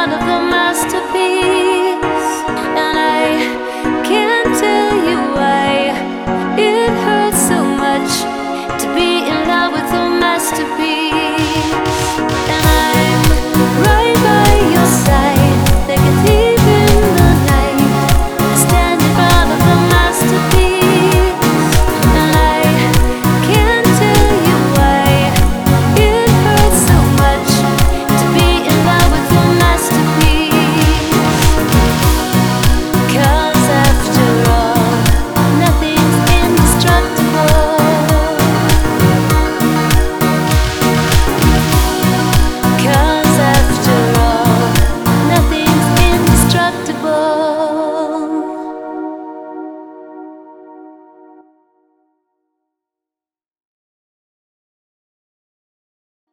one of the masterpieces.